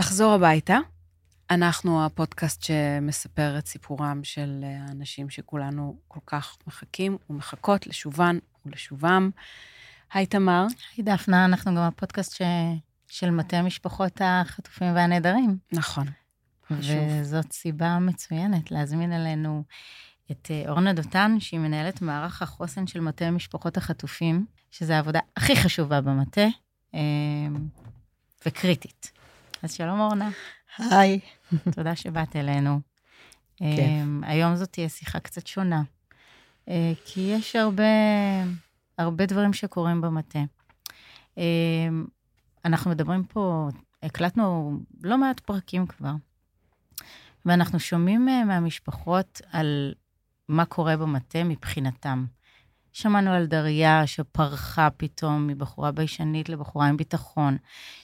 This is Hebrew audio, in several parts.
לחזור הביתה. אנחנו הפודקאסט שמספר את סיפורם של האנשים שכולנו כל כך מחכים ומחכות לשובן ולשובם. היי, תמר. היי, דפנה, אנחנו גם הפודקאסט ש... של מטה משפחות החטופים והנעדרים. נכון. וזאת סיבה מצוינת להזמין אלינו את אה, אורנה דותן, שהיא מנהלת מערך החוסן של מטה משפחות החטופים, שזו העבודה הכי חשובה במטה, אה, וקריטית. אז שלום, אורנה. היי. תודה שבאת אלינו. אה, היום זאת תהיה שיחה קצת שונה, כי יש הרבה, הרבה דברים שקורים במטה. אנחנו מדברים פה, הקלטנו לא מעט פרקים כבר, ואנחנו שומעים מהמשפחות על מה קורה במטה מבחינתם. שמענו על דריה שפרחה פתאום מבחורה ביישנית לבחורה עם ביטחון.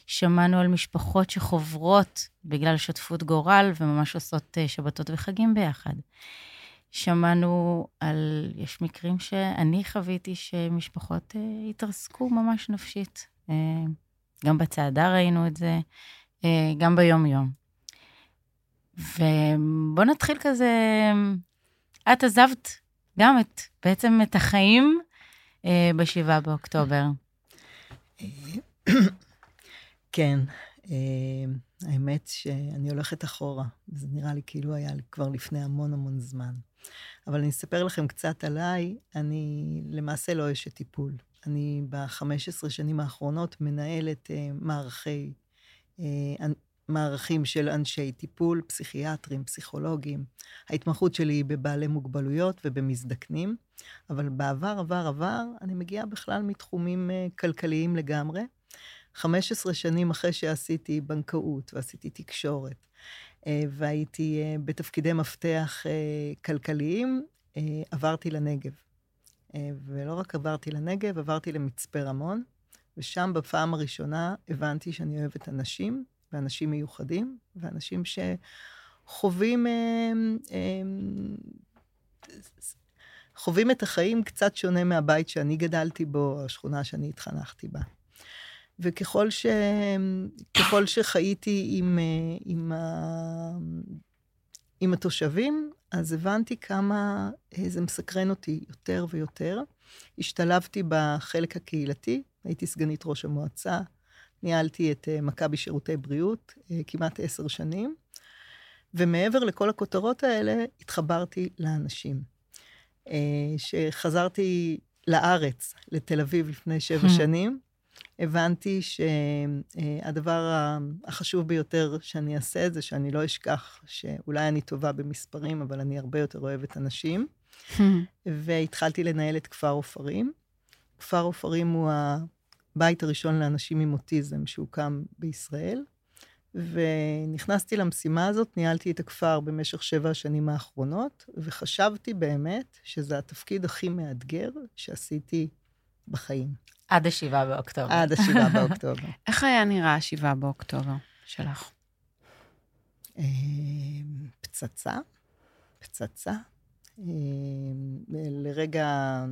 שמענו על משפחות שחוברות בגלל שותפות גורל וממש עושות אה, שבתות וחגים ביחד. שמענו על, יש מקרים שאני חוויתי שמשפחות אה, התרסקו ממש נפשית. אה, גם בצעדה ראינו את זה, גם ביום-יום. ובואו נתחיל כזה את עזבת גם את, בעצם את החיים אה, ב-7 באוקטובר. כן, אה, האמת שאני הולכת אחורה, זה נראה לי כאילו היה כבר לפני המון המון זמן. אבל אני אספר לכם קצת עליי, אני למעשה לא אשת טיפול. אני ב-15 שנים האחרונות מנהלת אה, מערכי אה, מערכים של אנשי טיפול, פסיכיאטרים, פסיכולוגים. ההתמחות שלי היא בבעלי מוגבלויות ובמזדקנים, אבל בעבר, עבר, עבר, אני מגיעה בכלל מתחומים uh, כלכליים לגמרי. 15 שנים אחרי שעשיתי בנקאות ועשיתי תקשורת, uh, והייתי uh, בתפקידי מפתח כלכליים, עברתי לנגב. ולא רק עברתי לנגב, עברתי למצפה רמון, ושם בפעם הראשונה הבנתי שאני אוהבת אנשים, ואנשים מיוחדים, ואנשים שחווים... הם, הם, חווים את החיים קצת שונה מהבית שאני גדלתי בו, השכונה שאני התחנכתי בה. וככל ש... ככל שחייתי עם, עם, ה... עם התושבים, אז הבנתי כמה זה מסקרן אותי יותר ויותר. השתלבתי בחלק הקהילתי, הייתי סגנית ראש המועצה, ניהלתי את אה, מכבי שירותי בריאות אה, כמעט עשר שנים, ומעבר לכל הכותרות האלה, התחברתי לאנשים. אה, שחזרתי לארץ, לתל אביב, לפני שבע hmm. שנים, הבנתי שהדבר החשוב ביותר שאני אעשה זה שאני לא אשכח שאולי אני טובה במספרים, אבל אני הרבה יותר אוהבת אנשים. Hmm. והתחלתי לנהל את כפר עופרים. כפר עופרים הוא הבית הראשון לאנשים עם אוטיזם שהוקם בישראל. ונכנסתי למשימה הזאת, ניהלתי את הכפר במשך שבע השנים האחרונות, וחשבתי באמת שזה התפקיד הכי מאתגר שעשיתי בחיים. עד השבעה באוקטובר. עד השבעה באוקטובר. איך היה נראה השבעה באוקטובר שלך? אה, פצצה, פצצה. אה, לרגע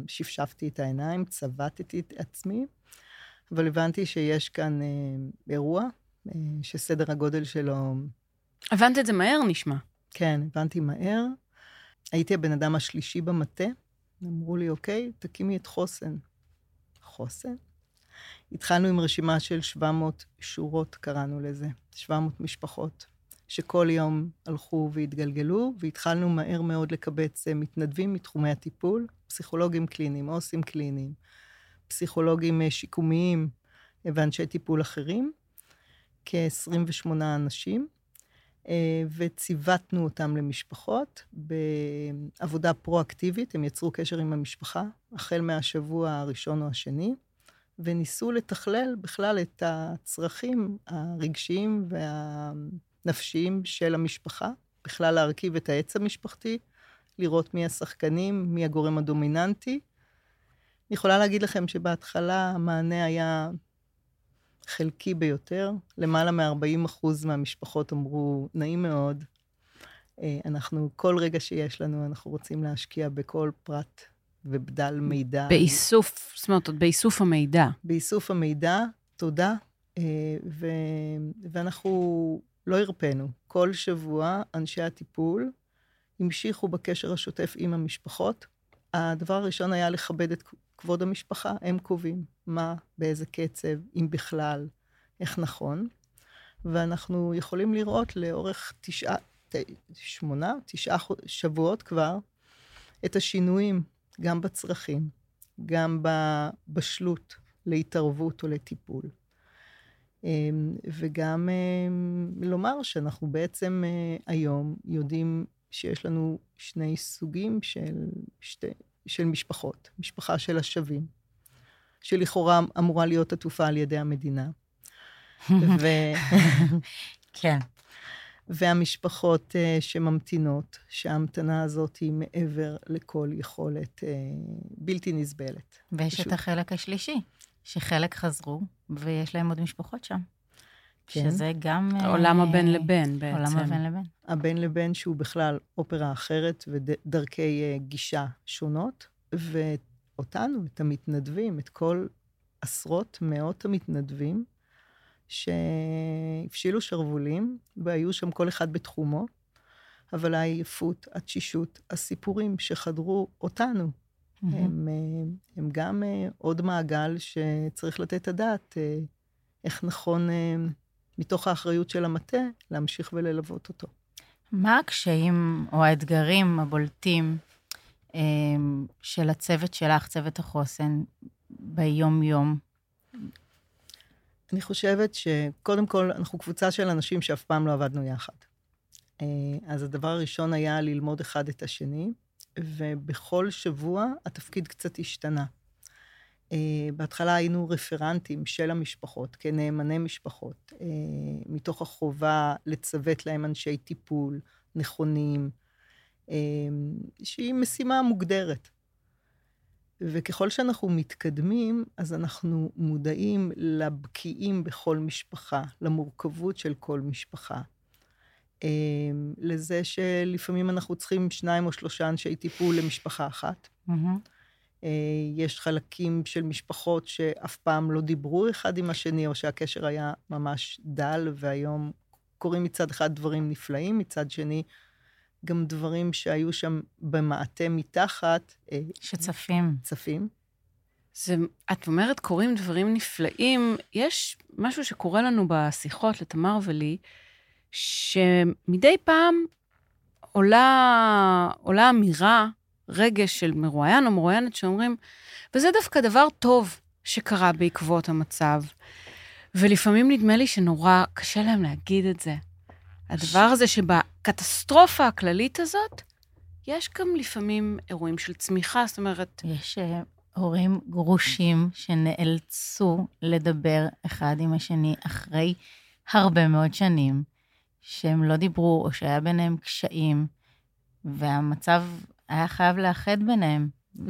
שפשפתי את העיניים, צבטתי את עצמי, אבל הבנתי שיש כאן אה, אירוע אה, שסדר הגודל שלו... הבנת את זה מהר, נשמע. כן, הבנתי מהר. הייתי הבן אדם השלישי במטה, אמרו לי, אוקיי, תקימי את חוסן. חוסן? התחלנו עם רשימה של 700 שורות, קראנו לזה, 700 משפחות, שכל יום הלכו והתגלגלו, והתחלנו מהר מאוד לקבץ אה, מתנדבים מתחומי הטיפול, פסיכולוגים קליניים, עו"סים קליניים, פסיכולוגים אה, שיקומיים ואנשי טיפול אחרים, כ-28 אנשים, אה, וציוותנו אותם למשפחות בעבודה פרואקטיבית, הם יצרו קשר עם המשפחה, החל מהשבוע הראשון או השני, וניסו לתכלל בכלל את הצרכים הרגשיים והנפשיים של המשפחה, בכלל להרכיב את העץ המשפחתי, לראות מי השחקנים, מי הגורם הדומיננטי, אני יכולה להגיד לכם שבהתחלה המענה היה חלקי ביותר. למעלה מ-40% מהמשפחות אמרו, נעים מאוד, אה, אנחנו, כל רגע שיש לנו, אנחנו רוצים להשקיע בכל פרט ובדל מידע. באיסוף, זאת אומרת, באיסוף המידע. באיסוף המידע, תודה. אה, ו, ואנחנו לא הרפאנו. כל שבוע אנשי הטיפול המשיכו בקשר השוטף עם המשפחות. הדבר הראשון היה לכבד את כבוד המשפחה, הם קובעים מה, באיזה קצב, אם בכלל, איך נכון. ואנחנו יכולים לראות לאורך תשעה, שמונה, תשעה שבועות כבר, את השינויים, גם בצרכים, גם בבשלות להתערבות או לטיפול. אמ, וגם אמ, לומר שאנחנו בעצם אה, היום יודעים שיש לנו שני סוגים של, שתי, של משפחות. משפחה של השווים, שלכאורה אמורה להיות עטופה על ידי המדינה. ו... כן. והמשפחות uh, שממתינות, שההמתנה הזאת היא מעבר לכל יכולת uh, בלתי נסבלת. ויש פשוט. את החלק השלישי, שחלק חזרו, ויש להם עוד משפחות שם. כן. שזה גם... עולם uh, הבין לבין בעצם. עולם הבין לבין. הבין לבין שהוא בכלל אופרה אחרת ודרכי uh, גישה שונות, ואותנו, את המתנדבים, את כל עשרות, מאות המתנדבים, שהפשילו שרוולים, והיו שם כל אחד בתחומו, אבל העייפות, התשישות, הסיפורים שחדרו אותנו, mm-hmm. הם, אה, הם גם אה, עוד מעגל שצריך לתת את הדעת אה, איך נכון, מתוך האחריות של המטה, להמשיך וללוות אותו. מה הקשיים או האתגרים הבולטים של הצוות שלך, צוות החוסן, ביום-יום? אני חושבת שקודם כל, אנחנו קבוצה של אנשים שאף פעם לא עבדנו יחד. אה, אז הדבר הראשון היה ללמוד אחד את השני, ובכל שבוע התפקיד קצת השתנה. אה, בהתחלה היינו רפרנטים של המשפחות, כנאמני משפחות, אה, מתוך החובה לצוות להם אנשי טיפול נכונים, שהיא משימה מוגדרת. וככל שאנחנו מתקדמים, אז אנחנו מודעים לבקיאים בכל משפחה, למורכבות של כל משפחה. לזה שלפעמים אנחנו צריכים שניים או שלושה אנשי טיפול למשפחה אחת. Mm-hmm. יש חלקים של משפחות שאף פעם לא דיברו אחד עם השני, או שהקשר היה ממש דל, והיום קורים מצד אחד דברים נפלאים, מצד שני, גם דברים שהיו שם במעטה מתחת. אה, שצפים. צפים. זה, את אומרת, קורים דברים נפלאים. יש משהו שקורה לנו בשיחות, לתמר ולי, שמדי פעם עולה, עולה אמירה, רגש של מרואיין או מרואיינת שאומרים, וזה דווקא דבר טוב שקרה בעקבות המצב. ולפעמים נדמה לי שנורא קשה להם להגיד את זה. הדבר הזה שבקטסטרופה הכללית הזאת, יש גם לפעמים אירועים של צמיחה, זאת אומרת... יש uh, הורים גרושים שנאלצו לדבר אחד עם השני אחרי הרבה מאוד שנים, שהם לא דיברו או שהיה ביניהם קשיים, והמצב היה חייב לאחד ביניהם.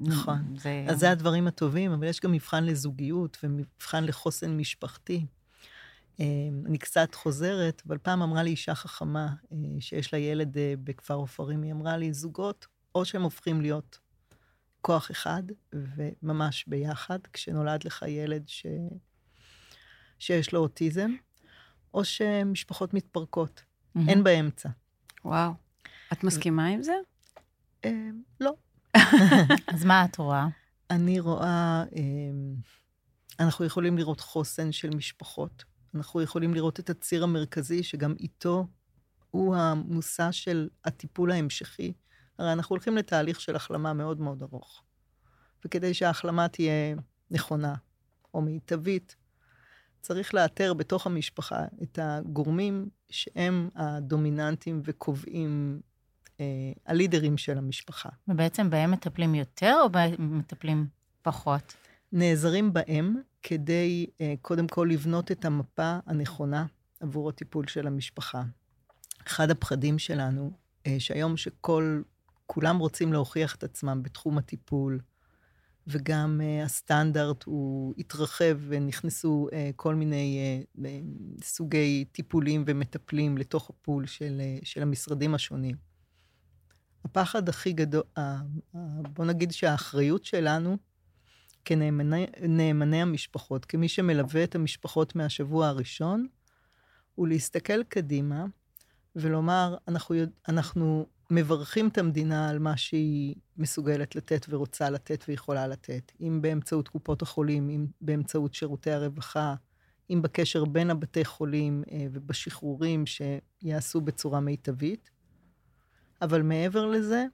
נכון. זה... אז זה הדברים הטובים, אבל יש גם מבחן לזוגיות ומבחן לחוסן משפחתי. אמ, אני קצת חוזרת, אבל פעם אמרה לי אישה חכמה אה, שיש לה ילד אה, בכפר עופרים, היא אמרה לי, זוגות, או שהם הופכים להיות כוח אחד, וממש ביחד, כשנולד לך ילד ש... שיש לו אוטיזם, או שמשפחות מתפרקות. Mm-hmm. אין באמצע. וואו. את מסכימה עם זה? אמ, לא. אז מה את רואה? אני רואה, אמ, אנחנו יכולים לראות חוסן של משפחות. אנחנו יכולים לראות את הציר המרכזי, שגם איתו הוא המושא של הטיפול ההמשכי. הרי אנחנו הולכים לתהליך של החלמה מאוד מאוד ארוך. וכדי שההחלמה תהיה נכונה או מיטבית, צריך לאתר בתוך המשפחה את הגורמים שהם הדומיננטיים וקובעים, הלידרים של המשפחה. ובעצם בהם מטפלים יותר או בהם מטפלים פחות? נעזרים בהם כדי uh, קודם כל לבנות את המפה הנכונה עבור הטיפול של המשפחה. אחד הפחדים שלנו, uh, שהיום שכל, כולם רוצים להוכיח את עצמם בתחום הטיפול, וגם uh, הסטנדרט הוא התרחב ונכנסו uh, כל מיני uh, סוגי טיפולים ומטפלים לתוך הפול של, uh, של המשרדים השונים. הפחד הכי גדול, בוא נגיד שהאחריות שלנו כנאמני המשפחות, כמי שמלווה את המשפחות מהשבוע הראשון, הוא להסתכל קדימה ולומר, אנחנו, אנחנו מברכים את המדינה על מה שהיא מסוגלת לתת ורוצה לתת ויכולה לתת, אם באמצעות קופות החולים, אם באמצעות שירותי הרווחה, אם בקשר בין הבתי חולים אה, ובשחרורים שיעשו בצורה מיטבית. אבל מעבר לזה,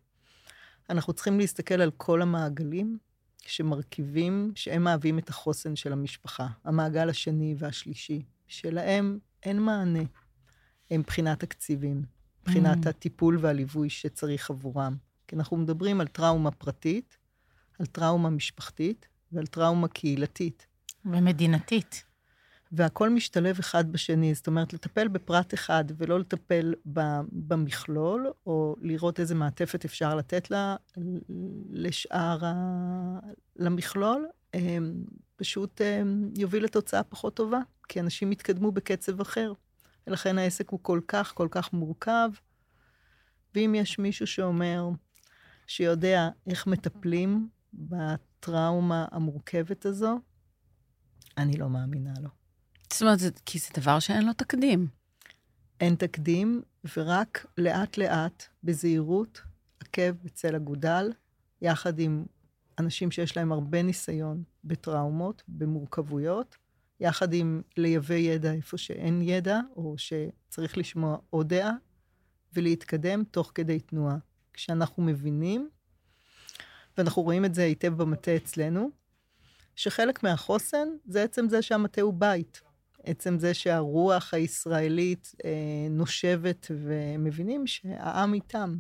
אנחנו צריכים להסתכל על כל המעגלים שמרכיבים, שהם מהווים את החוסן של המשפחה. המעגל השני והשלישי, שלהם אין מענה מבחינת תקציבים, מבחינת Mm. הטיפול והליווי שצריך עבורם. כי אנחנו מדברים על טראומה פרטית, על טראומה משפחתית ועל טראומה קהילתית. ומדינתית. והכל משתלב אחד בשני, זאת אומרת, לטפל בפרט אחד ולא לטפל במכלול, או לראות איזה מעטפת אפשר לתת לה, לשאר ה... למכלול, אמ, פשוט אמ, יוביל לתוצאה פחות טובה, כי אנשים יתקדמו בקצב אחר. ולכן העסק הוא כל כך, כל כך מורכב. ואם יש מישהו שאומר, שיודע איך מטפלים בטראומה המורכבת הזו, אני לא מאמינה לו. זאת אומרת, זה, כי זה דבר שאין לו תקדים. אין תקדים, ורק לאט-לאט, בזהירות, עקב בצל אגודל, יחד עם אנשים שיש להם הרבה ניסיון בטראומות, במורכבויות, יחד עם לייבא ידע איפה שאין ידע, או שצריך לשמוע עוד דעה, ולהתקדם תוך כדי תנועה. כשאנחנו מבינים, ואנחנו רואים את זה היטב במטה אצלנו, שחלק מהחוסן זה עצם זה שהמטה הוא בית. עצם זה שהרוח הישראלית אה, נושבת ומבינים שהעם איתם.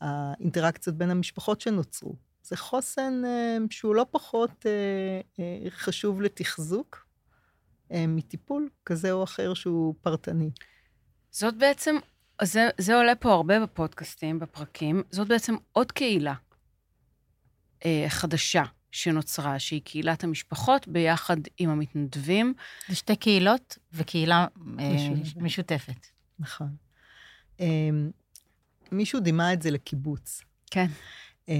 האינטראקציות בין המשפחות שנוצרו. זה חוסן אה, שהוא לא פחות אה, אה, חשוב לתחזוק אה, מטיפול כזה או אחר שהוא פרטני. זאת בעצם, זה, זה עולה פה הרבה בפודקאסטים, בפרקים, זאת בעצם עוד קהילה אה, חדשה שנוצרה, שהיא קהילת המשפחות ביחד עם המתנדבים. זה שתי קהילות וקהילה אה. משותפת. נכון. אה, מישהו דימה את זה לקיבוץ. כן. אה,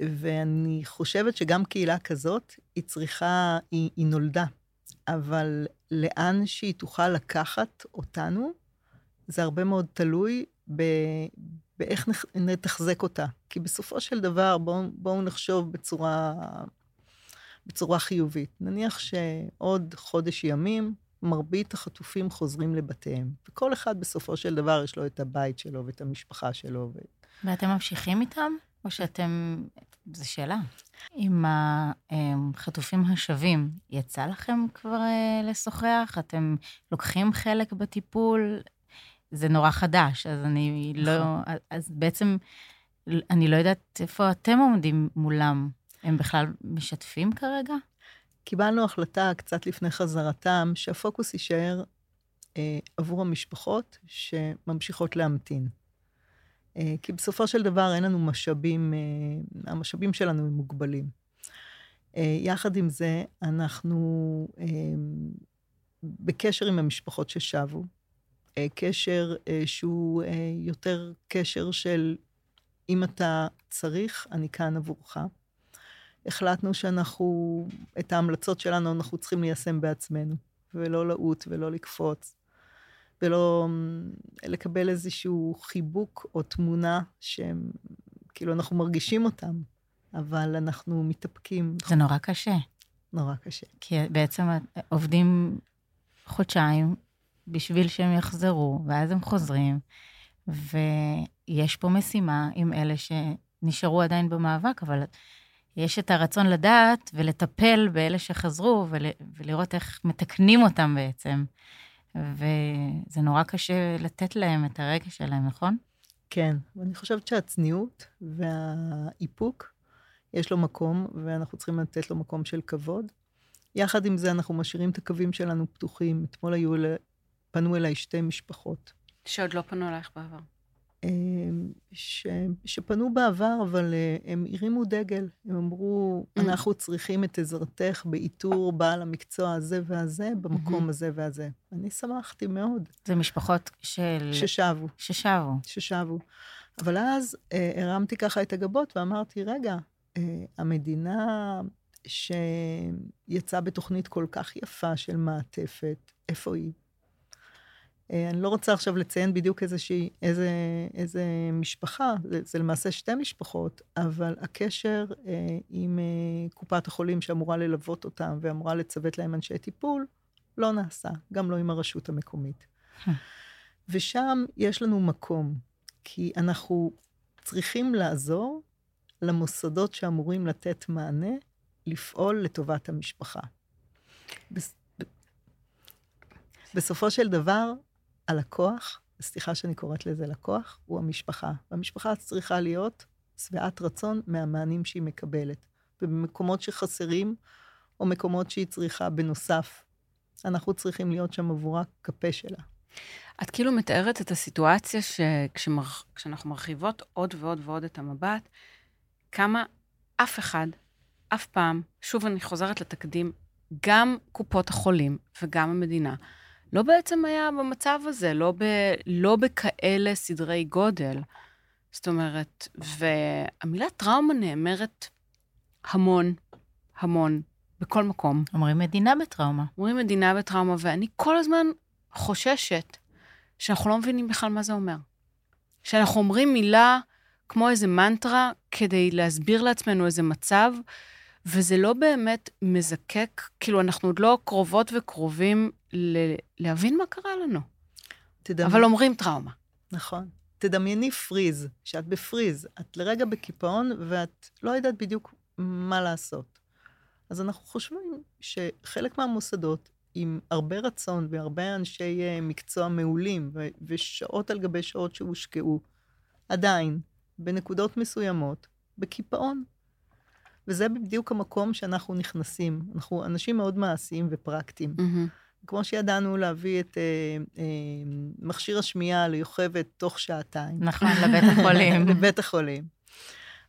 ואני חושבת שגם קהילה כזאת, היא צריכה, היא, היא נולדה, אבל לאן שהיא תוכל לקחת אותנו, זה הרבה מאוד תלוי ב, באיך נתחזק אותה. כי בסופו של דבר, בואו בוא נחשוב בצורה, בצורה חיובית. נניח שעוד חודש ימים, מרבית החטופים חוזרים לבתיהם. וכל אחד בסופו של דבר יש לו את הבית שלו ואת המשפחה שלו. ו... ואתם ממשיכים איתם? או שאתם... זו שאלה. עם החטופים השבים, יצא לכם כבר אה, לשוחח? אתם לוקחים חלק בטיפול? זה נורא חדש, אז אני לא... אז בעצם, אני לא יודעת איפה אתם עומדים מולם. הם בכלל משתפים כרגע? קיבלנו החלטה קצת לפני חזרתם, שהפוקוס יישאר אה, עבור המשפחות שממשיכות להמתין. אה, כי בסופו של דבר אין לנו משאבים, אה, המשאבים שלנו הם מוגבלים. אה, יחד עם זה, אנחנו אה, בקשר עם המשפחות ששבו, קשר אה, שהוא אה, יותר קשר של אם אתה צריך, אני כאן עבורך. החלטנו שאנחנו, את ההמלצות שלנו אנחנו צריכים ליישם בעצמנו, ולא לעוט ולא לקפוץ, ולא לקבל איזשהו חיבוק או תמונה שהם, כאילו, אנחנו מרגישים אותם, אבל אנחנו מתאפקים. זה נורא קשה. נורא קשה. כי בעצם עובדים חודשיים בשביל שהם יחזרו, ואז הם חוזרים, ויש פה משימה עם אלה שנשארו עדיין במאבק, אבל יש את הרצון לדעת ולטפל באלה שחזרו, ול, ולראות איך מתקנים אותם בעצם. וזה נורא קשה לתת להם את הרגע שלהם, נכון? כן, ואני חושבת שהצניעות והאיפוק, יש לו מקום, ואנחנו צריכים לתת לו מקום של כבוד. יחד עם זה, אנחנו משאירים את הקווים שלנו פתוחים. אתמול היו, פנו אליי שתי משפחות. שעוד לא פנו אלייך בעבר. ש, שפנו בעבר, אבל הם הרימו דגל. הם אמרו, אנחנו צריכים את עזרתך באיתור בעל המקצוע הזה והזה, במקום הזה והזה. אני שמחתי מאוד. זה משפחות של... ששבו. ששבו. ששבו. אבל אז אה, הרמתי ככה את הגבות ואמרתי, רגע, אה, המדינה שיצאה בתוכנית כל כך יפה של מעטפת, איפה היא? אה, אני לא רוצה עכשיו לציין בדיוק איזושהי, איזה, איזה משפחה, זה, זה למעשה שתי משפחות, אבל הקשר אה, עם אה, קופת החולים שאמורה ללוות אותם ואמורה לצוות להם אנשי טיפול, לא נעשה, גם לא עם הרשות המקומית. ושם יש לנו מקום, כי אנחנו צריכים לעזור למוסדות שאמורים לתת מענה, לפעול לטובת המשפחה. בסופו של דבר, הלקוח, סליחה שאני קוראת לזה לקוח, הוא המשפחה. והמשפחה צריכה להיות שבעת רצון מהמענים שהיא מקבלת. ובמקומות שחסרים, או מקומות שהיא צריכה בנוסף, אנחנו צריכים להיות שם עבורה כפה שלה. את כאילו מתארת את הסיטואציה שכשאנחנו מרחיבות עוד ועוד ועוד את המבט, כמה אף אחד, אף פעם, שוב אני חוזרת לתקדים, גם קופות החולים וגם המדינה, לא בעצם היה במצב הזה, לא, ב, לא בכאלה סדרי גודל. זאת אומרת, והמילה טראומה נאמרת המון, המון, בכל מקום. אומרים מדינה בטראומה. אומרים מדינה בטראומה, ואני כל הזמן חוששת שאנחנו לא מבינים בכלל מה זה אומר. שאנחנו אומרים מילה כמו איזה מנטרה כדי להסביר לעצמנו איזה מצב, וזה לא באמת מזקק, כאילו, אנחנו עוד לא קרובות וקרובים ל- להבין מה קרה לנו. תדמי... אבל אומרים טראומה. נכון. תדמייני פריז, שאת בפריז, את לרגע בקיפאון ואת לא יודעת בדיוק מה לעשות. אז אנחנו חושבים שחלק מהמוסדות, עם הרבה רצון והרבה אנשי אה, מקצוע מעולים ו- ושעות על גבי שעות שהושקעו, עדיין, בנקודות מסוימות, בקיפאון. וזה בדיוק המקום שאנחנו נכנסים. אנחנו אנשים מאוד מעשיים ופרקטיים. Mm-hmm. כמו שידענו להביא את אה, אה, מכשיר השמיעה ליוכבת תוך שעתיים. נכון, לבית החולים. לבית החולים.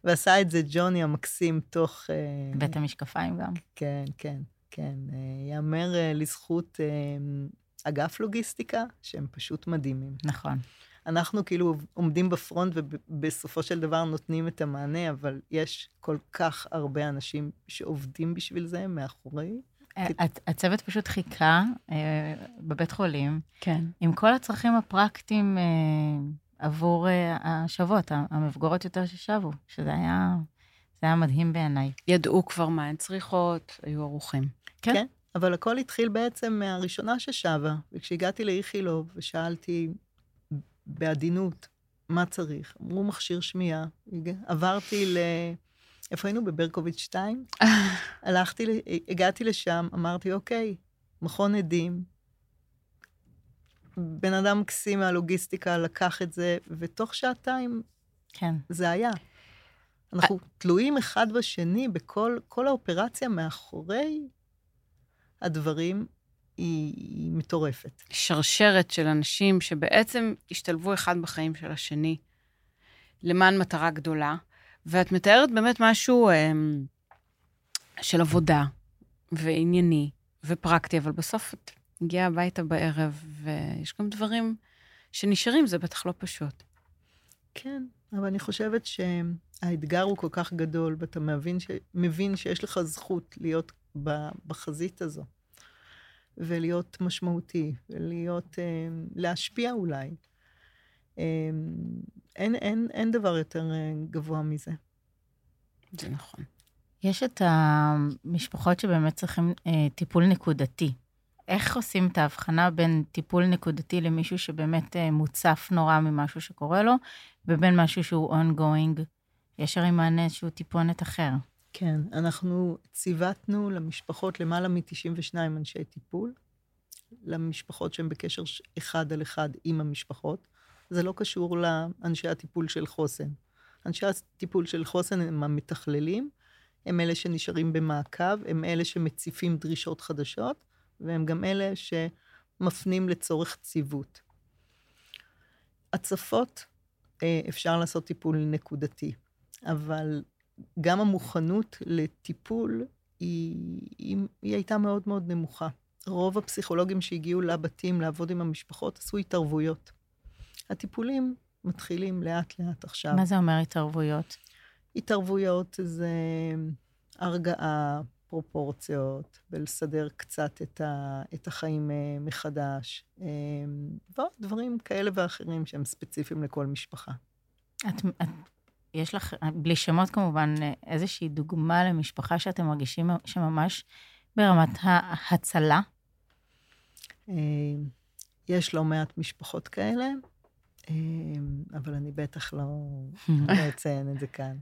ועשה את זה ג'וני המקסים תוך... אה, בית המשקפיים גם. כן, כן, כן. אה, יאמר אה, לזכות אה, אגף לוגיסטיקה, שהם פשוט מדהימים. נכון. אנחנו כאילו עומדים בפרונט ובסופו של דבר נותנים את המענה, אבל יש כל כך הרבה אנשים שעובדים בשביל זה מאחורי. אה, הצוות פשוט חיכה אה, בבית חולים, כן. עם כל הצרכים הפרקטיים אה, עבור השוות, המבוגרות יותר ששבו, שזה היה, זה היה מדהים בעיניי. ידעו כבר מה הן צריכות, היו ערוכים. כן. כן, אבל הכל התחיל בעצם מהראשונה ששבה, וכשהגעתי לאיכילוב ושאלתי, בעדינות, מה צריך? אמרו מכשיר שמיעה. עברתי ל... איפה היינו? בברקוביץ' 2? הלכתי, הגעתי לשם, אמרתי, אוקיי, מכון עדים. בן אדם מקסים מהלוגיסטיקה לקח את זה, ותוך שעתיים כן. זה היה. אנחנו תלויים אחד בשני בכל האופרציה מאחורי הדברים היא, היא מטורפת. שרשרת של אנשים שבעצם השתלבו אחד בחיים של השני למען מטרה גדולה, ואת מתארת באמת משהו אה, של עבודה וענייני ופרקטי, אבל בסוף את מגיעה הביתה בערב, ויש גם דברים שנשארים, זה בטח לא פשוט. כן, אבל אני חושבת שהאתגר הוא כל כך גדול, ואתה מבין, ש... מבין שיש לך זכות להיות בחזית הזו. ולהיות משמעותי, ולהיות, אה, להשפיע אולי. אה, אין, אין, אין דבר יותר אה, גבוה מזה. זה נכון. יש את המשפחות שבאמת צריכים אה, טיפול נקודתי. איך עושים את ההבחנה בין טיפול נקודתי למישהו שבאמת אה, מוצף נורא ממשהו שקורה לו, ובין משהו שהוא ongoing? יש הרי מענה שהוא טיפונת אחר. כן, אנחנו ציוותנו למשפחות למעלה מ-92 אנשי טיפול, למשפחות שהן בקשר אחד על אחד עם המשפחות. זה לא קשור לאנשי הטיפול של חוסן. אנשי הטיפול של חוסן הם המתכללים, הם אלה שנשארים במעקב, הם אלה שמציפים דרישות חדשות, והם גם אלה שמפנים לצורך ציוות. הצפות, אה, אפשר לעשות טיפול נקודתי, אבל גם המוכנות לטיפול היא, היא, היא הייתה מאוד מאוד נמוכה. רוב הפסיכולוגים שהגיעו לבתים לעבוד עם המשפחות עשו התערבויות. הטיפולים מתחילים לאט-לאט עכשיו. מה זה אומר התערבויות? התערבויות זה הרגעה, פרופורציות, בלסדר קצת את, ה, את החיים אה, מחדש, אה, ועוד דברים כאלה ואחרים שהם ספציפיים לכל משפחה. את, את, יש לך, בלי שמות כמובן, איזושהי דוגמה למשפחה שאתם מרגישים שממש ברמת ההצלה? יש לא מעט משפחות כאלה, אבל אני בטח לא, לא אציין את זה כאן.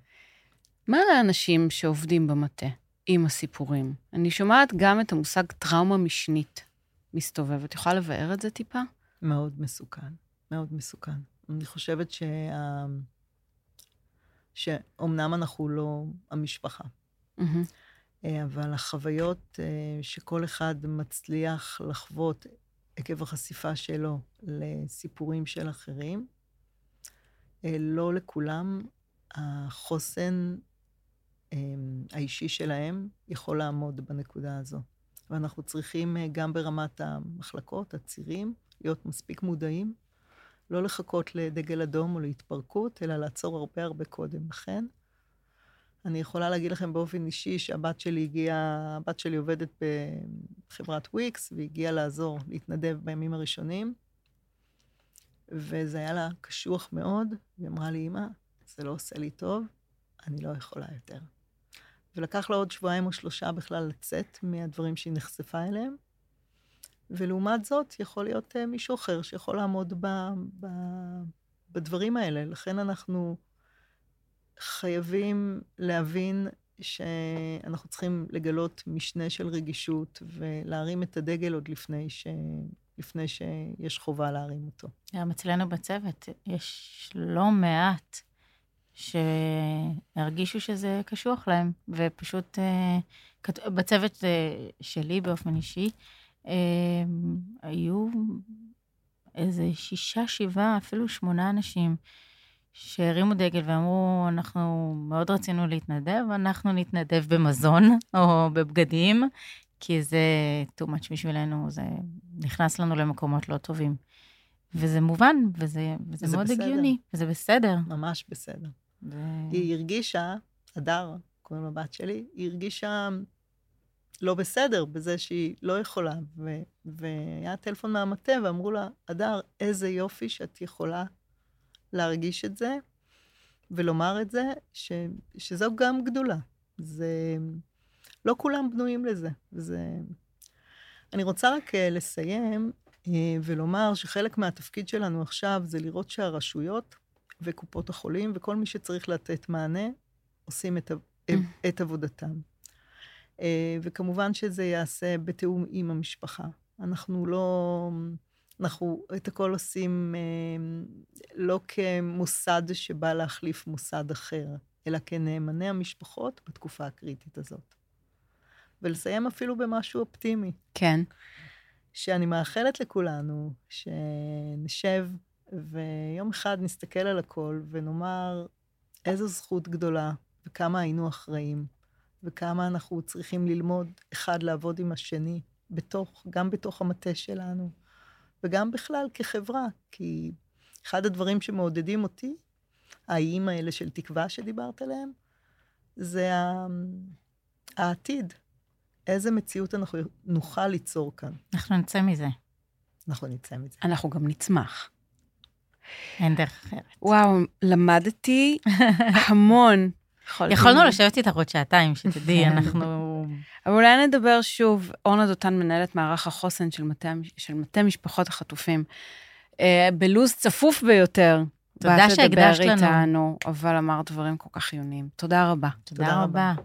מה לאנשים שעובדים במטה עם הסיפורים? אני שומעת גם את המושג טראומה משנית מסתובב. את יכולה לבאר את זה טיפה? מאוד מסוכן, מאוד מסוכן. אני חושבת שה... שאומנם אנחנו לא המשפחה, mm-hmm. אבל החוויות אה, שכל אחד מצליח לחוות עקב החשיפה שלו לסיפורים של אחרים, אה, לא לכולם החוסן אמ, האישי שלהם יכול לעמוד בנקודה הזו. ואנחנו צריכים אה, גם ברמת המחלקות, הצירים, להיות מספיק מודעים, לא לחכות לדגל אדום או להתפרקות, אלא לעצור הרבה הרבה קודם לכן. אני יכולה להגיד לכם באופן אישי שהבת שלי הגיעה, הבת שלי עובדת בחברת וויקס, והיא הגיעה לעזור, להתנדב בימים הראשונים, וזה היה לה קשוח מאוד, והיא אמרה לי, אמא, זה לא עושה לי טוב, אני לא יכולה יותר. ולקח לה עוד שבועיים או שלושה בכלל לצאת מהדברים שהיא נחשפה אליהם. ולעומת זאת, יכול להיות uh, מישהו אחר שיכול לעמוד ב, ב, בדברים האלה. לכן אנחנו חייבים להבין שאנחנו צריכים לגלות משנה של רגישות ולהרים את הדגל עוד לפני, ש... לפני שיש חובה להרים אותו. גם אצלנו בצוות יש לא מעט שהרגישו שזה קשוח להם, ופשוט אה, בצוות אה, שלי באופן אישי, אה, היו איזה שישה, שבעה, אפילו שמונה אנשים שהרימו דגל ואמרו, אנחנו מאוד רצינו להתנדב, אנחנו נתנדב במזון או בבגדים, כי זה too much בשבילנו, זה נכנס לנו למקומות לא טובים. וזה מובן, וזה, וזה, וזה מאוד בסדר. הגיוני, וזה בסדר. ממש בסדר. ו... היא הרגישה, הדר, קוראים לבת שלי, היא הרגישה לא בסדר בזה שהיא לא יכולה. ו... והיה טלפון מהמטה ואמרו לה, הדר, איזה יופי שאת יכולה להרגיש את זה ולומר את זה, ש... שזו גם גדולה. זה... לא כולם בנויים לזה. זה... אני רוצה רק אה, לסיים אה, ולומר שחלק מהתפקיד שלנו עכשיו זה לראות שהרשויות וקופות החולים, וכל מי שצריך לתת מענה, עושים את, mm. את עבודתם. אה, וכמובן שזה ייעשה בתיאום עם המשפחה. אנחנו לא... אנחנו את הכל עושים אה, לא כמוסד שבא להחליף מוסד אחר, אלא כנאמני המשפחות בתקופה הקריטית הזאת. ולסיים אפילו במשהו אופטימי. כן. שאני מאחלת לכולנו שנשב ויום אחד נסתכל על הכל ונאמר איזו זכות גדולה, וכמה היינו אחראים, וכמה אנחנו צריכים ללמוד אחד לעבוד עם השני, בתוך, גם בתוך המטה שלנו, וגם בכלל כחברה, כי אחד הדברים שמעודדים אותי, האיים האלה של תקווה שדיברת עליהם, זה העתיד. איזה מציאות אנחנו נוכל ליצור כאן. אנחנו נצא מזה. אנחנו נצא מזה. אנחנו גם נצמח. אין דרך אחרת. וואו, למדתי המון. יכולנו לשבת איתך עוד שעתיים, שתדעי, אנחנו... אבל אולי נדבר שוב, אורנה דותן מנהלת מערך החוסן של מטה, של מטה משפחות החטופים, אה, בלוז צפוף ביותר. תודה שהקדשת לנו. איתנו, אבל אמרת דברים כל כך חיוניים. תודה רבה. תודה, תודה רבה. רבה.